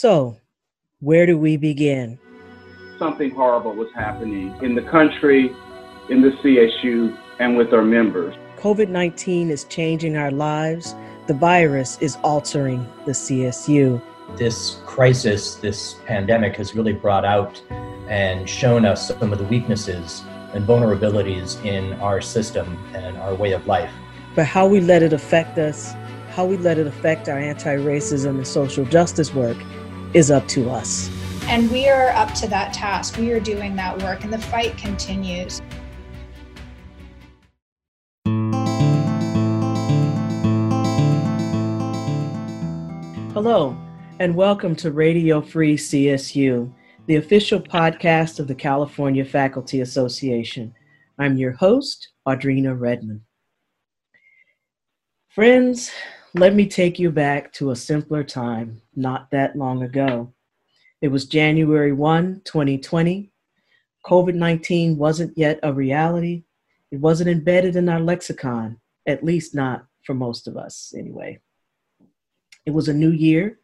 So, where do we begin? Something horrible was happening in the country, in the CSU, and with our members. COVID 19 is changing our lives. The virus is altering the CSU. This crisis, this pandemic, has really brought out and shown us some of the weaknesses and vulnerabilities in our system and our way of life. But how we let it affect us, how we let it affect our anti racism and social justice work is up to us. And we are up to that task. We are doing that work, and the fight continues. Hello, and welcome to Radio Free CSU, the official podcast of the California Faculty Association. I'm your host, Audrena Redmond. Friends, let me take you back to a simpler time not that long ago. It was January 1, 2020. COVID 19 wasn't yet a reality. It wasn't embedded in our lexicon, at least not for most of us, anyway. It was a new year,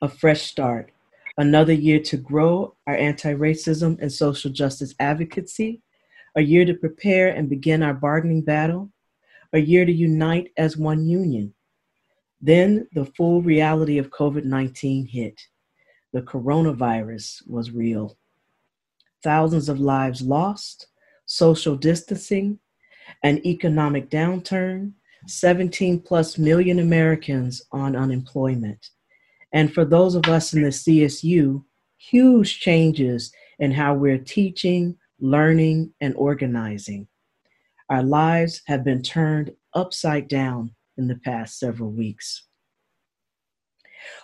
a fresh start, another year to grow our anti racism and social justice advocacy, a year to prepare and begin our bargaining battle, a year to unite as one union. Then the full reality of COVID 19 hit. The coronavirus was real. Thousands of lives lost, social distancing, an economic downturn, 17 plus million Americans on unemployment. And for those of us in the CSU, huge changes in how we're teaching, learning, and organizing. Our lives have been turned upside down in the past several weeks.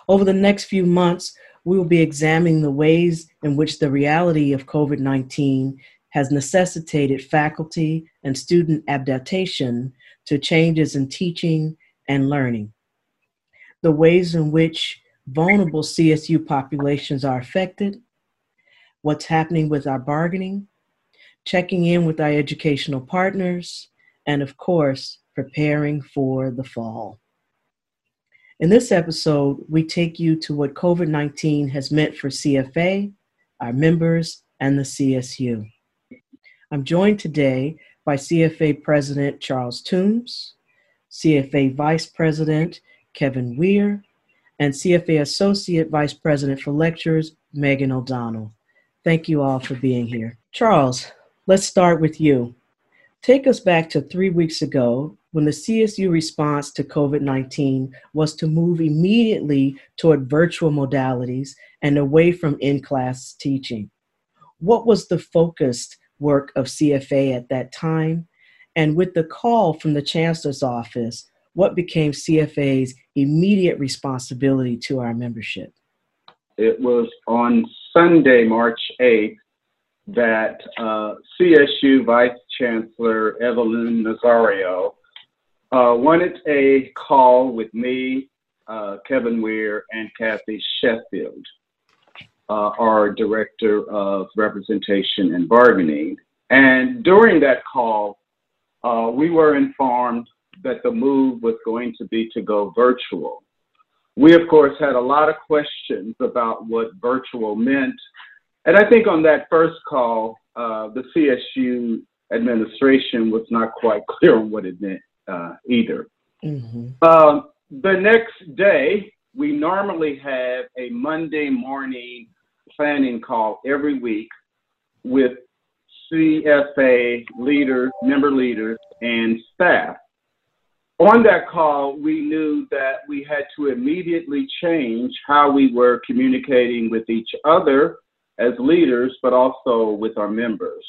Over the next few months, we will be examining the ways in which the reality of COVID 19 has necessitated faculty and student adaptation to changes in teaching and learning. The ways in which vulnerable CSU populations are affected, what's happening with our bargaining, checking in with our educational partners, and of course, preparing for the fall. In this episode, we take you to what COVID 19 has meant for CFA, our members, and the CSU. I'm joined today by CFA President Charles Toombs, CFA Vice President Kevin Wehr, and CFA Associate Vice President for Lectures Megan O'Donnell. Thank you all for being here. Charles, let's start with you. Take us back to three weeks ago when the CSU response to COVID 19 was to move immediately toward virtual modalities and away from in class teaching. What was the focused work of CFA at that time? And with the call from the Chancellor's office, what became CFA's immediate responsibility to our membership? It was on Sunday, March 8th, that uh, CSU Vice Chancellor Evelyn Nazario uh, wanted a call with me, uh, Kevin Wehr, and Kathy Sheffield, uh, our Director of Representation and Bargaining. And during that call, uh, we were informed that the move was going to be to go virtual. We, of course, had a lot of questions about what virtual meant. And I think on that first call, uh, the CSU administration was not quite clear on what it meant uh, either. Mm-hmm. Uh, the next day, we normally have a Monday morning planning call every week with CFA leaders, member leaders, and staff. On that call, we knew that we had to immediately change how we were communicating with each other as leaders, but also with our members.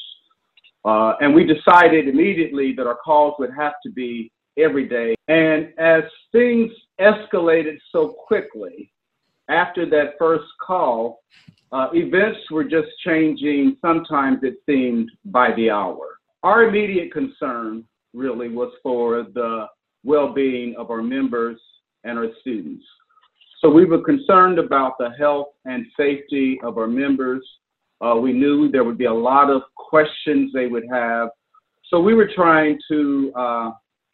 Uh, and we decided immediately that our calls would have to be every day. And as things escalated so quickly after that first call, uh, events were just changing. Sometimes it seemed by the hour. Our immediate concern really was for the well being of our members and our students. So we were concerned about the health and safety of our members uh, we knew there would be a lot of questions they would have. So we were trying to uh,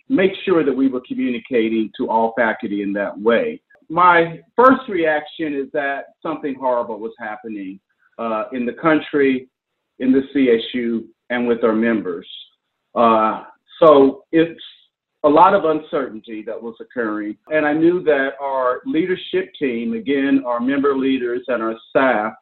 make sure that we were communicating to all faculty in that way. my first reaction is that something horrible was happening uh, in the country, in the CSU, and with our members. Uh, so it's a lot of uncertainty that was occurring. And I knew that our leadership team, again, our member leaders and our staff,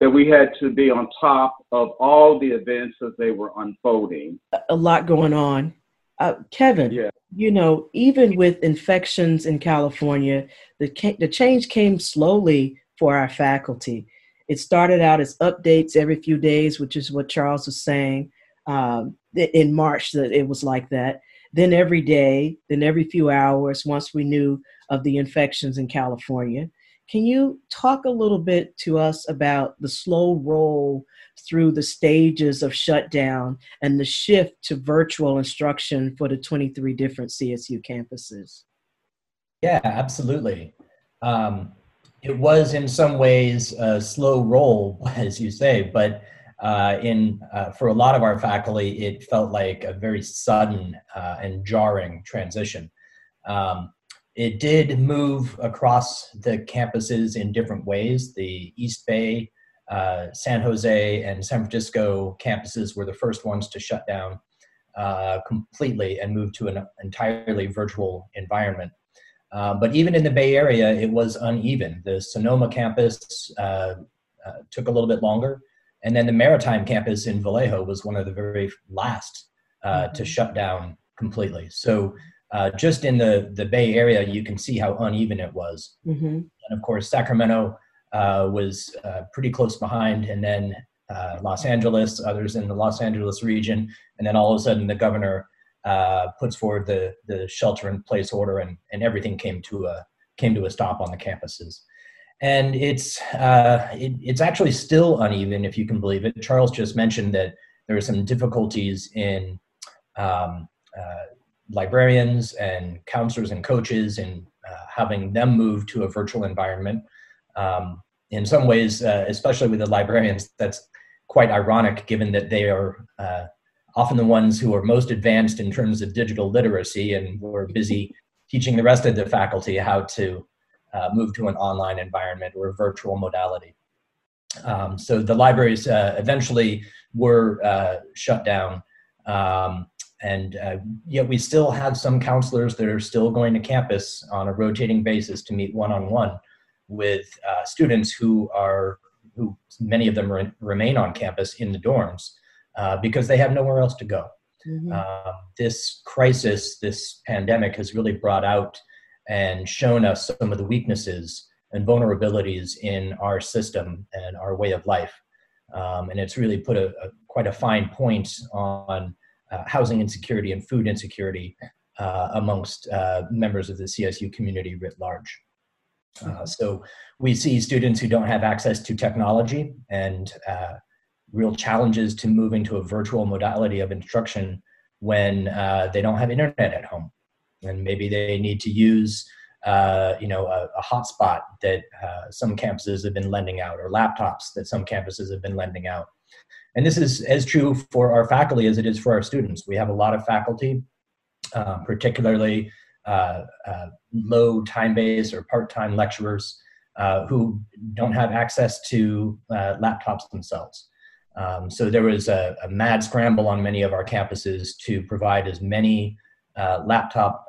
that we had to be on top of all the events as they were unfolding. A lot going on. Uh, Kevin, yeah. You know, even with infections in California, the, the change came slowly for our faculty. It started out as updates every few days, which is what Charles was saying. Um, in March, that it was like that. Then every day, then every few hours, once we knew of the infections in California. Can you talk a little bit to us about the slow roll through the stages of shutdown and the shift to virtual instruction for the 23 different CSU campuses? Yeah, absolutely. Um, it was in some ways a slow roll, as you say, but uh, in uh, for a lot of our faculty, it felt like a very sudden uh, and jarring transition. Um, it did move across the campuses in different ways. The East Bay, uh, San Jose, and San Francisco campuses were the first ones to shut down uh, completely and move to an entirely virtual environment. Uh, but even in the Bay Area, it was uneven. The Sonoma campus uh, uh, took a little bit longer, and then the Maritime campus in Vallejo was one of the very last uh, mm-hmm. to shut down completely. So uh, just in the the Bay Area, you can see how uneven it was. Mm-hmm. And of course, Sacramento uh, was uh, pretty close behind, and then uh, Los Angeles, others in the Los Angeles region, and then all of a sudden the governor uh, puts forward the the shelter in place order, and and everything came to a came to a stop on the campuses. And it's uh, it, it's actually still uneven, if you can believe it. Charles just mentioned that there are some difficulties in um, librarians and counselors and coaches and uh, having them move to a virtual environment. Um, in some ways, uh, especially with the librarians, that's quite ironic given that they are uh, often the ones who are most advanced in terms of digital literacy and we're busy teaching the rest of the faculty how to uh, move to an online environment or a virtual modality. Um, so the libraries uh, eventually were uh, shut down. Um, and uh, yet we still have some counselors that are still going to campus on a rotating basis to meet one-on-one with uh, students who are who many of them re- remain on campus in the dorms uh, because they have nowhere else to go mm-hmm. Um, this crisis this pandemic has really brought out and shown us some of the weaknesses and vulnerabilities in our system and our way of life um, and it's really put a, a quite a fine point on uh, housing insecurity and food insecurity uh, amongst uh, members of the CSU community writ large. Uh, mm-hmm. so we see students who don't have access to technology and uh, real challenges to moving to a virtual modality of instruction when uh, they don't have internet at home. And maybe they need to use you know, a, a hotspot that some campuses have been lending out or laptops that some campuses have been lending out. And this is as true for our faculty as it is for our students. We have a lot of faculty, uh, particularly uh, uh, low time based or part time lecturers uh, who don't have access to uh, laptops themselves. Um, so there was a, a, mad scramble on many of our campuses to provide as many uh, laptop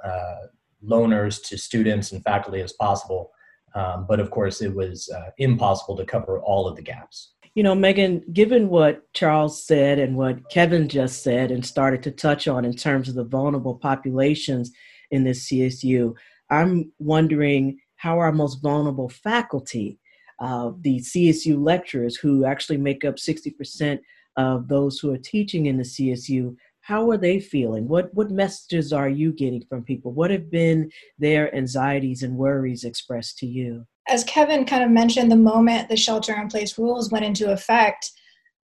loaners to students and faculty as possible. Um, but of course, it was impossible to cover all of the gaps. You know, Megan, given what Charles said and what Kevin just said and started to touch on in terms of the vulnerable populations in this CSU, I'm wondering how our most vulnerable faculty, uh, the CSU lecturers who actually make up 60% of those who are teaching in the CSU, how are they feeling? What what messages are you getting from people? What have been their anxieties and worries expressed to you? As Kevin kind of mentioned, the moment the shelter in place rules went into effect,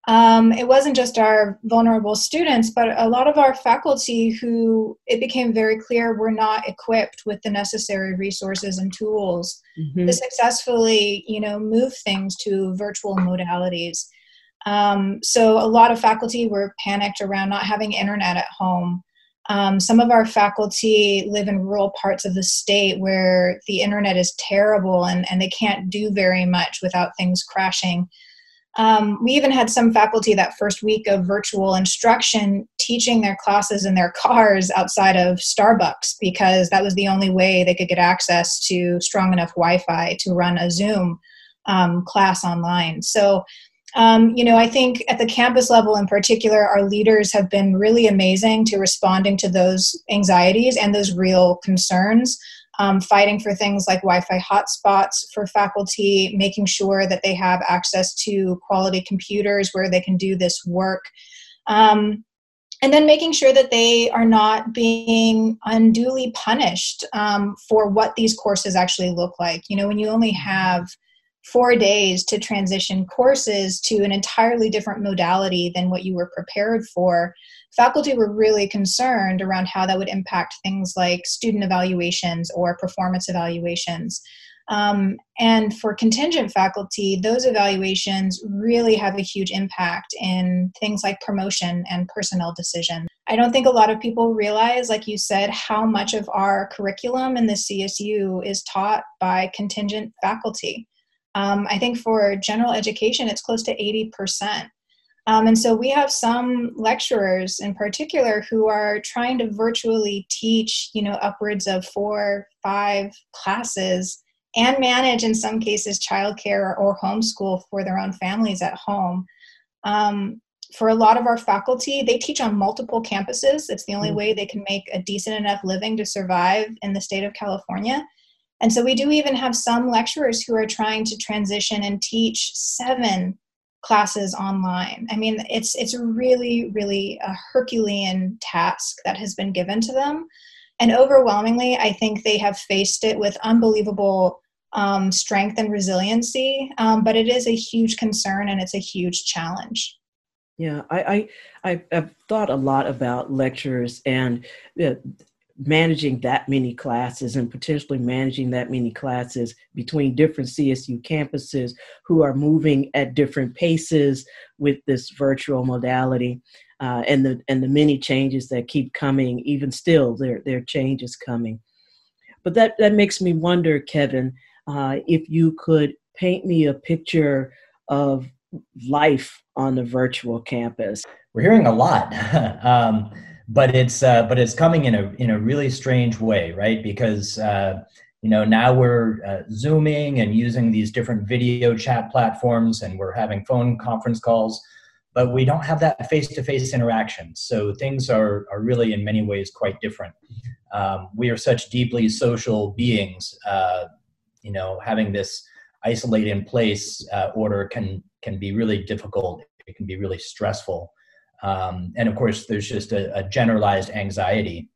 um, it wasn't just our vulnerable students, but a lot of our faculty who it became very clear were not equipped with the necessary resources and tools mm-hmm. to successfully, you know, move things to virtual modalities. Um, so a lot of faculty were panicked around not having internet at home. Um, some of our faculty live in rural parts of the state where the internet is terrible and, and they can't do very much without things crashing. Um, we even had some faculty that first week of virtual instruction teaching their classes in their cars outside of Starbucks because that was the only way they could get access to strong enough Wi Fi to run a Zoom um, class online. So, um, you know, I think at the campus level in particular, our leaders have been really amazing to responding to those anxieties and those real concerns um, fighting for things like Wi Fi hotspots for faculty, making sure that they have access to quality computers where they can do this work. Um, and then making sure that they are not being unduly punished um, for what these courses actually look like. You know, when you only have four days to transition courses to an entirely different modality than what you were prepared for, faculty were really concerned around how that would impact things like student evaluations or performance evaluations. Um, and for contingent faculty, those evaluations really have a huge impact in things like promotion and personnel decision. I don't think a lot of people realize, like you said, how much of our curriculum in the CSU is taught by contingent faculty. Um, I think for general education, it's close to 80%. Um, and so we have some lecturers in particular who are trying to virtually teach, you know, upwards of four, five classes and manage in some cases childcare or homeschool for their own families at home. Um, for a lot of our faculty, they teach on multiple campuses. It's the only mm. way they can make a decent enough living to survive in the state of California. And so we do even have some lecturers who are trying to transition and teach seven classes online. I mean, it's it's really really a Herculean task that has been given to them, and overwhelmingly, I think they have faced it with unbelievable um, strength and resiliency. Um, but it is a huge concern and it's a huge challenge. Yeah, I, I, I have thought a lot about lectures and uh, managing that many classes and potentially managing that many classes between different CSU campuses who are moving at different paces with this virtual modality uh, and the and the many changes that keep coming even still there there are changes coming. But that that makes me wonder Kevin uh, if you could paint me a picture of life on the virtual campus. We're hearing a lot. Um, but it's uh, but it's coming in a in a really strange way, right? Because uh, you know now we're uh, zooming and using these different video chat platforms, and we're having phone conference calls, but we don't have that face to face interaction. So things are are really in many ways quite different. Um, we are such deeply social beings. Uh, you know, having this isolate in place uh, order can can be really difficult. It can be really stressful. Um, and of course, there's just a, a generalized anxiety,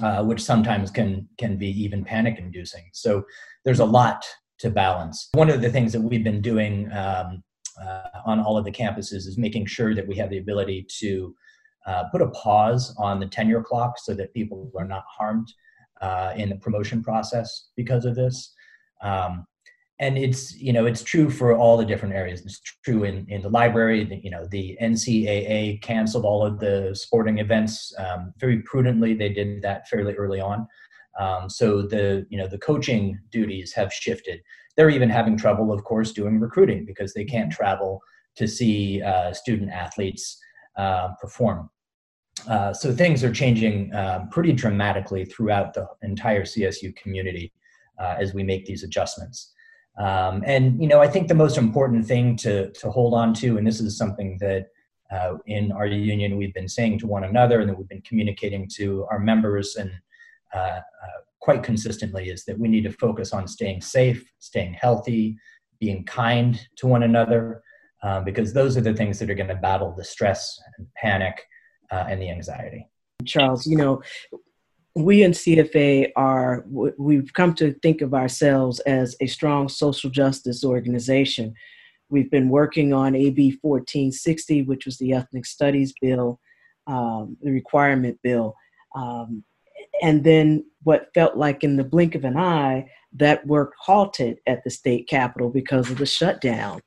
uh, which sometimes can can be even panic inducing. So there's a lot to balance. One of the things that we've been doing um, uh, on all of the campuses is making sure that we have the ability to uh, put a pause on the tenure clock so that people are not harmed uh, in the promotion process because of this. Um, and it's you know it's true for all the different areas. It's true in in the library the, you know the ncaa canceled all of the sporting events um, very prudently. They did that fairly early on. Um, so the you know the coaching duties have shifted. They're even having trouble of course doing recruiting because they can't travel to see uh, student athletes uh, perform. Uh, so things are changing um, pretty dramatically throughout the entire csu community uh, as we make these adjustments um, and you know, I think the most important thing to to hold on to, and this is something that uh, in our union we've been saying to one another, and that we've been communicating to our members and uh, uh, quite consistently, is that we need to focus on staying safe, staying healthy, being kind to one another, um, because those are the things that are going to battle the stress and panic uh, and the anxiety. Charles, you know, we in CFA are, we've come to think of ourselves as a strong social justice organization. We've been working on AB 1460, which was the Ethnic Studies Bill, um, the requirement bill. Um, and then what felt like in the blink of an eye, that work halted at the state capitol because of the shutdown.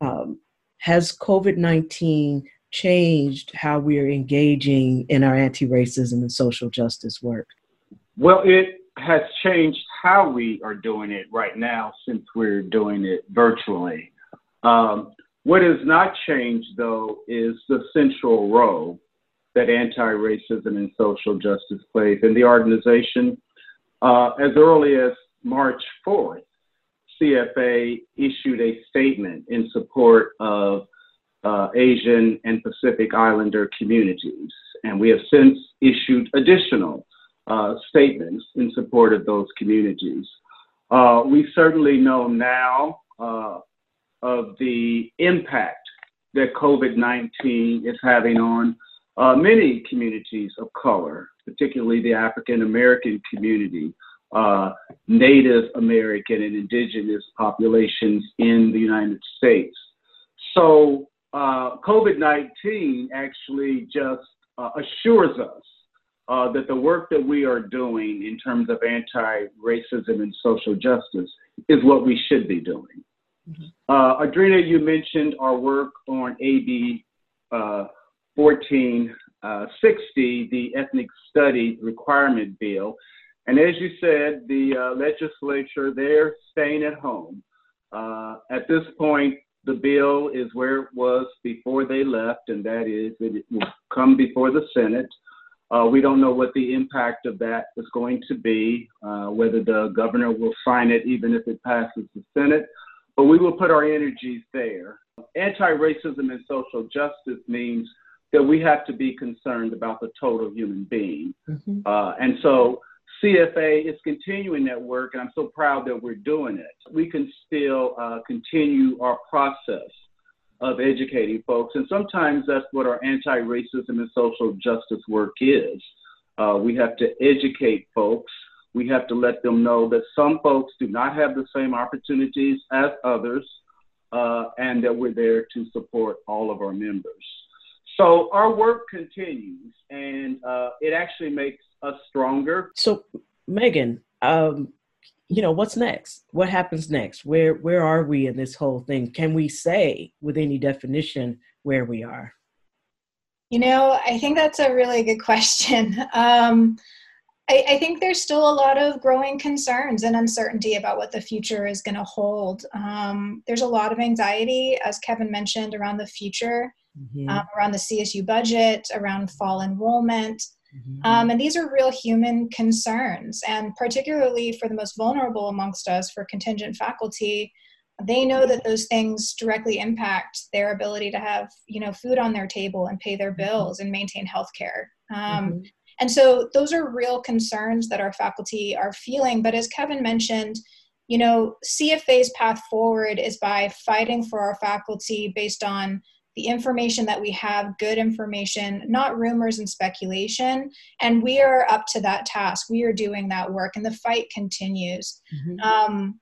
Um, has COVID 19 changed how we are engaging in our anti racism and social justice work? Well, it has changed how we are doing it right now since we're doing it virtually. Um, what has not changed, though, is the central role that anti racism and social justice plays in the organization. Uh, as early as March 4th, CFA issued a statement in support of uh, Asian and Pacific Islander communities, and we have since issued additional uh, statements in support of those communities. Uh, we certainly know now uh, of the impact that COVID 19 is having on uh, many communities of color, particularly the African American community, Native American and indigenous populations in the United States. So, uh, COVID 19 actually just uh, assures us uh, that the work that we are doing in terms of anti racism and social justice is what we should be doing. Mm-hmm. Uh, Audrena, you mentioned our work on AB uh, 1460, the Ethnic Study Requirement Bill. And as you said, the uh, legislature, they're staying at home. Uh, at this point, the bill is where it was before they left, and that is it will come before the Senate. Uh, we don't know what the impact of that is going to be, uh, whether the governor will sign it even if it passes the Senate, but we will put our energies there. Anti racism and social justice means that we have to be concerned about the total human being. Mm-hmm. Uh, and so CFA is continuing that work, and I'm so proud that we're doing it. We can still uh, continue our process of educating folks. And sometimes that's what our anti racism and social justice work is. Uh, we have to educate folks. We have to let them know that some folks do not have the same opportunities as others, uh, and that we're there to support all of our members. So our work continues, and uh, it actually makes us stronger. So, Megan, um, you know what's next what happens next where where are we in this whole thing can we say with any definition where we are you know i think that's a really good question um, I, I, think there's still a lot of growing concerns and uncertainty about what the future is going to hold um, there's a lot of anxiety as kevin mentioned around the future mm-hmm. um, around the csu budget around fall enrollment. Um, and these are real human concerns. And particularly for the most vulnerable amongst us, for contingent faculty, they know that those things directly impact their ability to have you know food on their table and pay their mm-hmm. bills and maintain health care um, mm-hmm. and so those are real concerns that our faculty are feeling but as kevin mentioned you know cfa's path forward is by fighting for our faculty based on the information that we have, good information, not rumors and speculation. And we are up to that task. We are doing that work, and the fight continues. Mm-hmm. Um,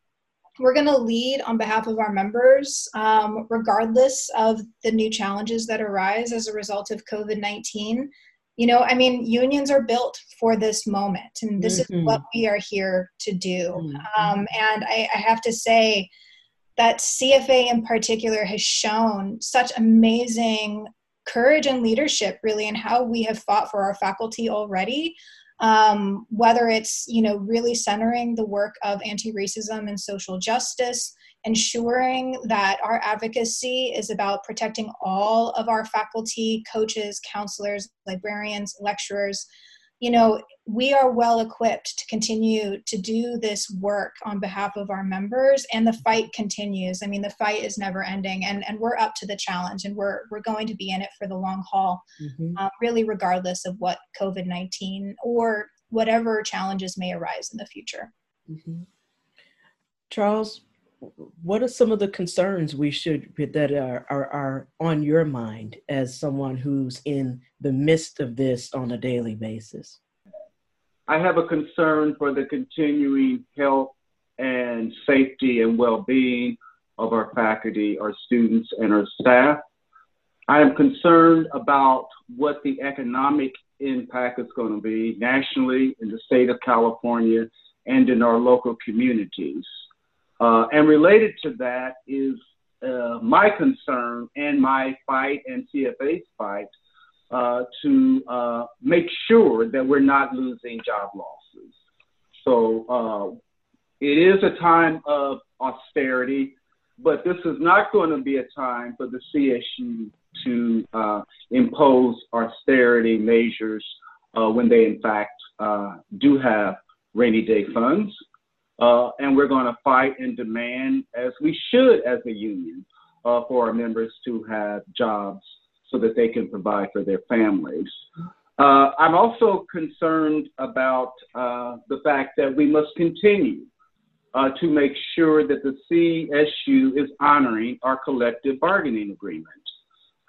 we're going to lead on behalf of our members, um, regardless of the new challenges that arise as a result of COVID 19. You know, I mean, unions are built for this moment, and this mm-hmm. is what we are here to do. Mm-hmm. Um, and I, I have to say, that CFA in particular has shown such amazing courage and leadership really in how we have fought for our faculty already um, whether it's you know really centering the work of anti-racism and social justice ensuring that our advocacy is about protecting all of our faculty coaches counselors librarians lecturers you know, we are well equipped to continue to do this work on behalf of our members and the fight continues. I mean, the fight is never ending and, and we're up to the challenge and we're, we're going to be in it for the long haul, mm-hmm. uh, really regardless of what COVID-19 or whatever challenges may arise in the future. Mm-hmm. Charles, what are some of the concerns we should that are, are, are on your mind as someone who's in the midst of this on a daily basis? I have a concern for the continuing health and safety and well-being of our faculty our students and our staff. I am concerned about what the economic impact is going to be nationally in the state of california and in our local communities uh, and related to that is uh, my concern and my fight and CFA's fight uh, to uh, make sure that we're not losing job losses. So uh, it is a time of austerity, but this is not going to be a time for the CSU to uh, impose austerity measures when they, in fact, do have rainy day funds. Uh, and we're going to fight and demand, as we should as a union, uh, for our members to have jobs so that they can provide for their families. Uh, I'm also concerned about uh, the fact that we must continue uh, to make sure that the CSU is honoring our collective bargaining agreement.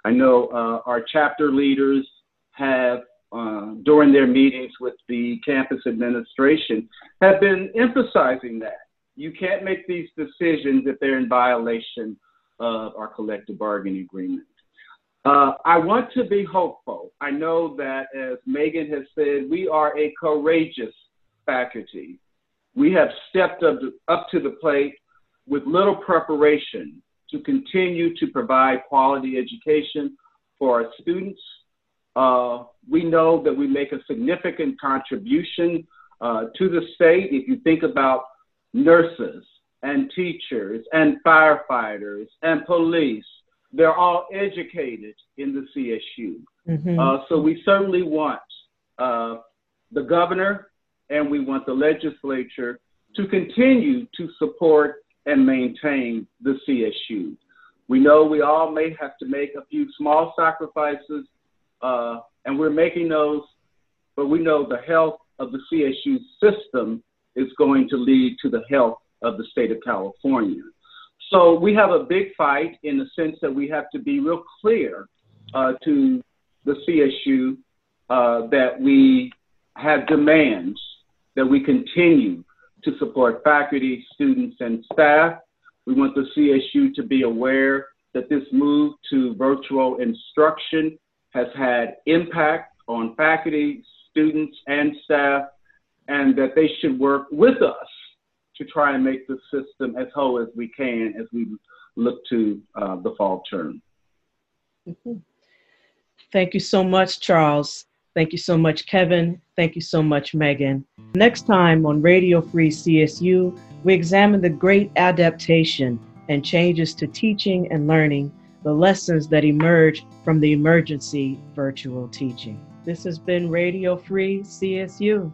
I know uh, our chapter leaders have uh, during their meetings with the campus administration have been emphasizing that. You can't make these decisions if they're in violation of our collective bargaining agreement. Uh, I want to be hopeful. I know that, as Megan has said, we are a courageous faculty. We have stepped up to, up to the plate with little preparation to continue to provide quality education for our students uh, we know that we make a significant contribution uh, to the state. If you think about nurses and teachers and firefighters and police, they're all educated in the CSU. Mm-hmm. Uh, so we certainly want uh, the governor and we want the legislature to continue to support and maintain the CSU. We know we all may have to make a few small sacrifices uh, and we're making those, but we know the health of the CSU system is going to lead to the health of the state of California. So we have a big fight in the sense that we have to be real clear uh, to the CSU uh, that we have demands that we continue to support faculty, students, and staff. We want the CSU to be aware that this move to virtual instruction has had impact on faculty, students, and staff, and that they should work with us to try and make the system as whole as we can as we look to uh, the fall term. Mm-hmm. Thank you so much, Charles. Thank you so much, Kevin. Thank you so much, Megan. Next time on Radio Free CSU, we examine the great adaptation and changes to teaching and learning the lessons that emerge from the emergency virtual teaching. This has been Radio Free CSU.